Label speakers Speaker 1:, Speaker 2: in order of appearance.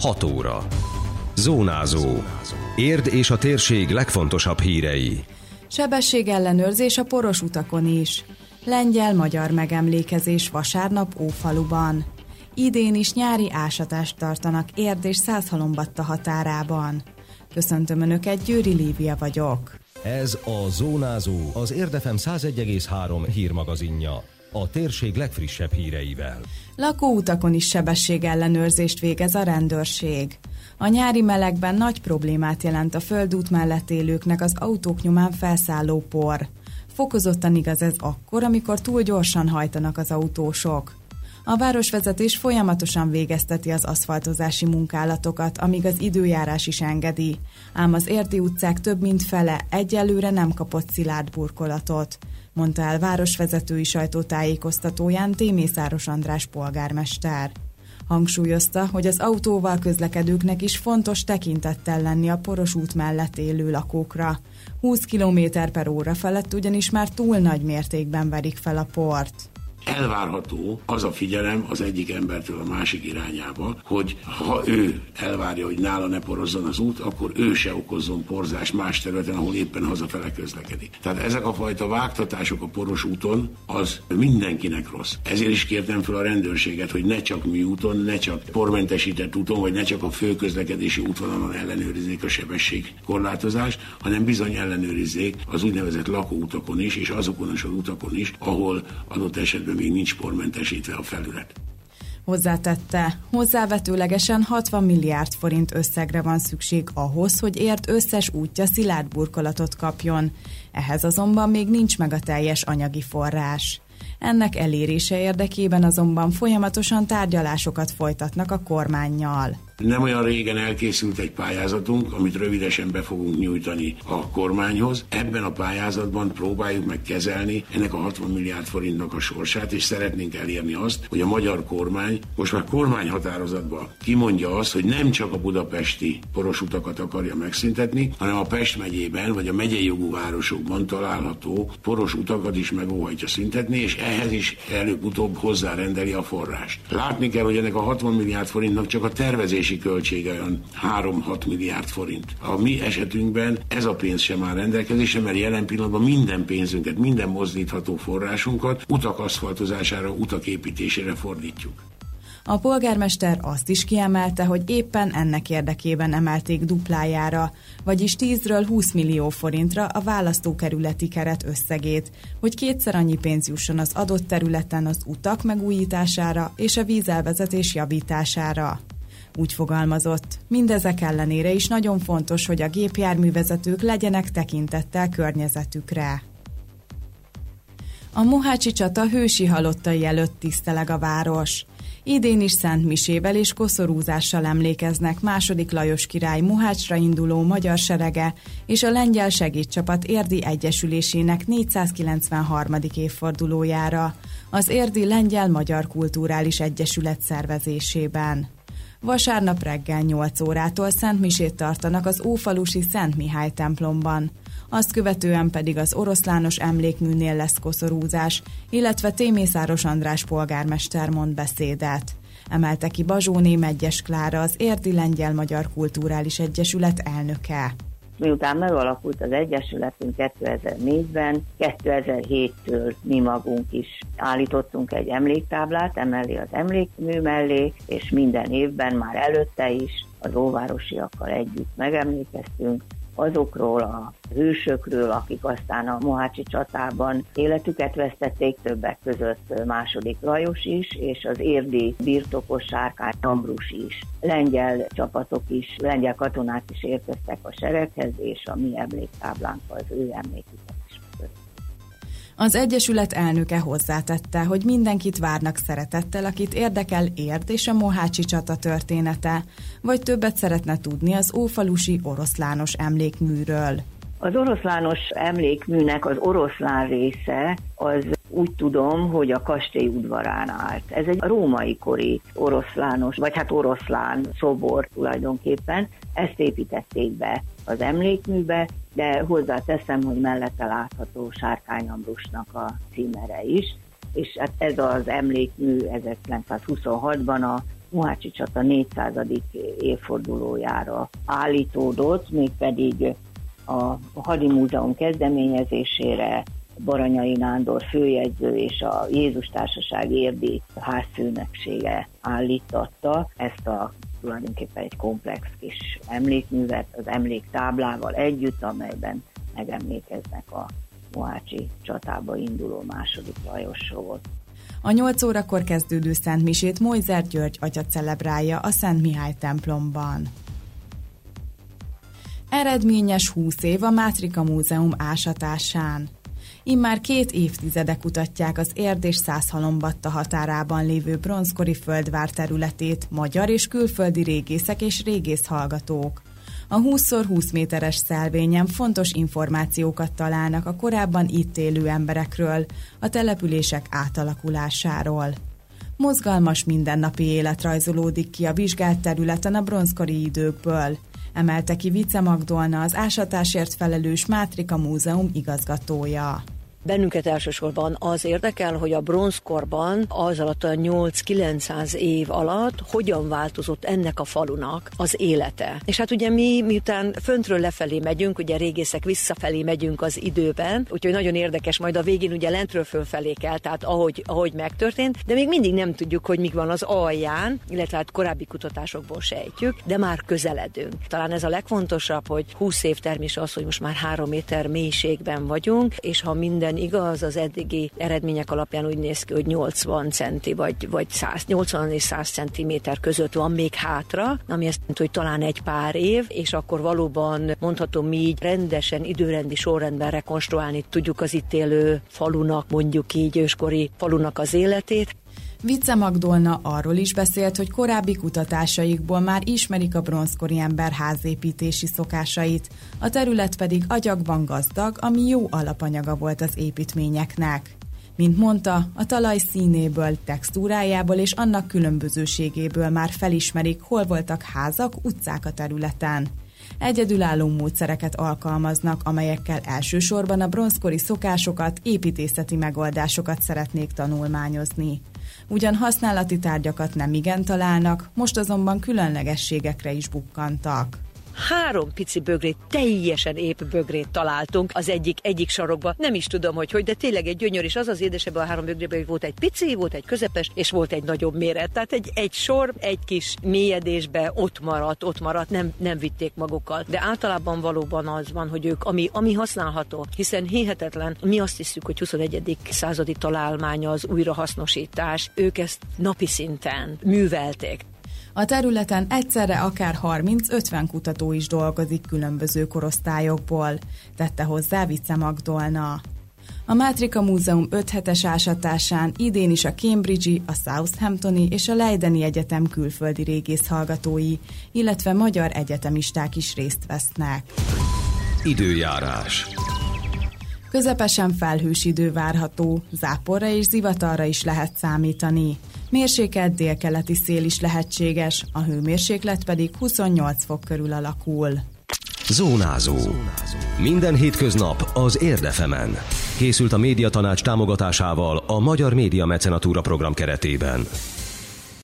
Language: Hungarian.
Speaker 1: 6 óra. Zónázó. Érd és a térség legfontosabb hírei.
Speaker 2: Sebességellenőrzés a poros utakon is. Lengyel-magyar megemlékezés vasárnap Ófaluban. Idén is nyári ásatást tartanak Érd és Százhalombatta határában. Köszöntöm Önöket, Győri Lívia vagyok.
Speaker 1: Ez a Zónázó, az Érdefem 101,3 hírmagazinja. A térség legfrissebb híreivel.
Speaker 2: Lakóutakon is sebességellenőrzést végez a rendőrség. A nyári melegben nagy problémát jelent a földút mellett élőknek az autók nyomán felszálló por. Fokozottan igaz ez akkor, amikor túl gyorsan hajtanak az autósok. A városvezetés folyamatosan végezteti az aszfaltozási munkálatokat, amíg az időjárás is engedi. Ám az Érdi utcák több mint fele egyelőre nem kapott szilárd burkolatot, mondta el városvezetői sajtótájékoztatóján Témészáros András polgármester. Hangsúlyozta, hogy az autóval közlekedőknek is fontos tekintettel lenni a poros út mellett élő lakókra. 20 km per óra felett ugyanis már túl nagy mértékben verik fel a port
Speaker 3: elvárható az a figyelem az egyik embertől a másik irányába, hogy ha ő elvárja, hogy nála ne porozzon az út, akkor ő se okozzon porzást más területen, ahol éppen hazafele közlekedik. Tehát ezek a fajta vágtatások a poros úton, az mindenkinek rossz. Ezért is kértem fel a rendőrséget, hogy ne csak mi úton, ne csak pormentesített úton, vagy ne csak a főközlekedési útvonalon ellenőrizzék a sebesség korlátozást, hanem bizony ellenőrizzék az úgynevezett lakóutakon is, és azokon a utakon is, ahol adott esetben még nincs pormentesítve a felület.
Speaker 2: Hozzátette, hozzávetőlegesen 60 milliárd forint összegre van szükség ahhoz, hogy ért összes útja szilárd burkolatot kapjon. Ehhez azonban még nincs meg a teljes anyagi forrás. Ennek elérése érdekében azonban folyamatosan tárgyalásokat folytatnak a kormányjal.
Speaker 3: Nem olyan régen elkészült egy pályázatunk, amit rövidesen be fogunk nyújtani a kormányhoz. Ebben a pályázatban próbáljuk meg kezelni ennek a 60 milliárd forintnak a sorsát, és szeretnénk elérni azt, hogy a magyar kormány most már kormányhatározatban kimondja azt, hogy nem csak a budapesti porosutakat akarja megszüntetni, hanem a Pest megyében vagy a megyei jogú városokban található poros utakat is meg óhajtja szüntetni, és ehhez is előbb-utóbb hozzárendeli a forrást. Látni kell, hogy ennek a 60 milliárd forintnak csak a tervezés működési költsége olyan 3-6 milliárd forint. A mi esetünkben ez a pénz sem áll rendelkezésre, mert jelen pillanatban minden pénzünket, minden mozdítható forrásunkat utak aszfaltozására, utak építésére fordítjuk.
Speaker 2: A polgármester azt is kiemelte, hogy éppen ennek érdekében emelték duplájára, vagyis 10-ről 20 millió forintra a választókerületi keret összegét, hogy kétszer annyi pénz jusson az adott területen az utak megújítására és a vízelvezetés javítására. Úgy fogalmazott, mindezek ellenére is nagyon fontos, hogy a gépjárművezetők legyenek tekintettel környezetükre. A Mohácsi csata hősi halottai előtt tiszteleg a város. Idén is Szent Misével és koszorúzással emlékeznek második Lajos király Mohácsra induló magyar serege és a lengyel segédcsapat érdi egyesülésének 493. évfordulójára, az érdi lengyel-magyar kulturális egyesület szervezésében. Vasárnap reggel 8 órától Szent Misét tartanak az Ófalusi Szent Mihály templomban. Azt követően pedig az oroszlános emlékműnél lesz koszorúzás, illetve Témészáros András polgármester mond beszédet. Emelte ki Bazsóné Megyes Klára, az Érdi Lengyel-Magyar Kulturális Egyesület elnöke.
Speaker 4: Miután megalakult az Egyesületünk 2004-ben, 2007-től mi magunk is állítottunk egy emléktáblát emellé az emlékmű mellé, és minden évben már előtte is az óvárosiakkal együtt megemlékeztünk azokról a hősökről, akik aztán a Mohácsi csatában életüket vesztették, többek között második Lajos is, és az érdi birtokos Sárkány Ambrus is. Lengyel csapatok is, lengyel katonák is érkeztek a sereghez, és a mi emléktáblánk az ő emléküket
Speaker 2: az Egyesület elnöke hozzátette, hogy mindenkit várnak szeretettel, akit érdekel Érd és a Mohácsi csata története, vagy többet szeretne tudni az ófalusi oroszlános emlékműről.
Speaker 4: Az oroszlános emlékműnek az oroszlán része az úgy tudom, hogy a kastély udvarán állt. Ez egy római kori oroszlános, vagy hát oroszlán szobor tulajdonképpen. Ezt építették be az emlékműbe, de hozzáteszem, hogy mellette látható Sárkány Ambrusnak a címere is, és hát ez az emlékmű 1926-ban a Mohácsi csata 400. évfordulójára állítódott, mégpedig a Hadi Múzeum kezdeményezésére Baranyai Nándor főjegyző és a Jézus Társaság érdi házfőnöksége állítatta ezt a tulajdonképpen egy komplex kis emlékművet az emléktáblával együtt, amelyben megemlékeznek a Mohácsi csatába induló második Lajosról.
Speaker 2: A 8 órakor kezdődő Szent Misét Mojzer György atya celebrálja a Szent Mihály templomban. Eredményes 20 év a Mátrika Múzeum ásatásán. Immár két évtizede kutatják az Érd és Százhalombatta határában lévő bronzkori földvár területét magyar és külföldi régészek és régészhallgatók. A 20x20 méteres szelvényen fontos információkat találnak a korábban itt élő emberekről, a települések átalakulásáról. Mozgalmas mindennapi élet rajzolódik ki a vizsgált területen a bronzkori időkből, emelte ki Vice Magdolna az ásatásért felelős Mátrika Múzeum igazgatója.
Speaker 5: Bennünket elsősorban az érdekel, hogy a bronzkorban az alatt a 8-900 év alatt hogyan változott ennek a falunak az élete. És hát ugye mi, miután föntről lefelé megyünk, ugye régészek visszafelé megyünk az időben, úgyhogy nagyon érdekes, majd a végén ugye lentről fölfelé kell, tehát ahogy, ahogy megtörtént, de még mindig nem tudjuk, hogy mik van az alján, illetve hát korábbi kutatásokból sejtjük, de már közeledünk. Talán ez a legfontosabb, hogy 20 év termés az, hogy most már 3 méter mélységben vagyunk, és ha minden igaz, az eddigi eredmények alapján úgy néz ki, hogy 80 centi vagy, vagy 100, 80 és 100 centiméter között van még hátra, ami azt jelenti, hogy talán egy pár év, és akkor valóban mondhatom így rendesen időrendi sorrendben rekonstruálni tudjuk az itt élő falunak, mondjuk így őskori falunak az életét.
Speaker 2: Vice Magdolna arról is beszélt, hogy korábbi kutatásaikból már ismerik a bronzkori ember házépítési szokásait, a terület pedig agyagban gazdag, ami jó alapanyaga volt az építményeknek. Mint mondta, a talaj színéből, textúrájából és annak különbözőségéből már felismerik, hol voltak házak, utcák a területen. Egyedülálló módszereket alkalmaznak, amelyekkel elsősorban a bronzkori szokásokat, építészeti megoldásokat szeretnék tanulmányozni. Ugyan használati tárgyakat nem igen találnak, most azonban különlegességekre is bukkantak
Speaker 5: három pici bögrét, teljesen épp bögrét találtunk az egyik egyik sarokba. Nem is tudom, hogy hogy, de tényleg egy gyönyör, és az az édesebb a három bögrében, hogy volt egy pici, volt egy közepes, és volt egy nagyobb méret. Tehát egy, egy sor, egy kis mélyedésbe ott maradt, ott maradt, nem, nem vitték magukkal. De általában valóban az van, hogy ők, ami, ami használható, hiszen hihetetlen, mi azt hiszük, hogy 21. századi találmánya az újrahasznosítás, ők ezt napi szinten művelték.
Speaker 2: A területen egyszerre akár 30-50 kutató is dolgozik különböző korosztályokból, tette hozzá Vice Magdolna. A Mátrika Múzeum 5 hetes ásatásán idén is a Cambridge-i, a Southamptoni és a Leideni Egyetem külföldi régész hallgatói, illetve magyar egyetemisták is részt vesznek.
Speaker 1: Időjárás.
Speaker 2: Közepesen felhős idő várható, záporra és zivatarra is lehet számítani. Mérsékelt délkeleti szél is lehetséges, a hőmérséklet pedig 28 fok körül alakul.
Speaker 1: Zónázó. Minden hétköznap az Érdefemen. Készült a médiatanács támogatásával a Magyar Média Mecenatúra program keretében.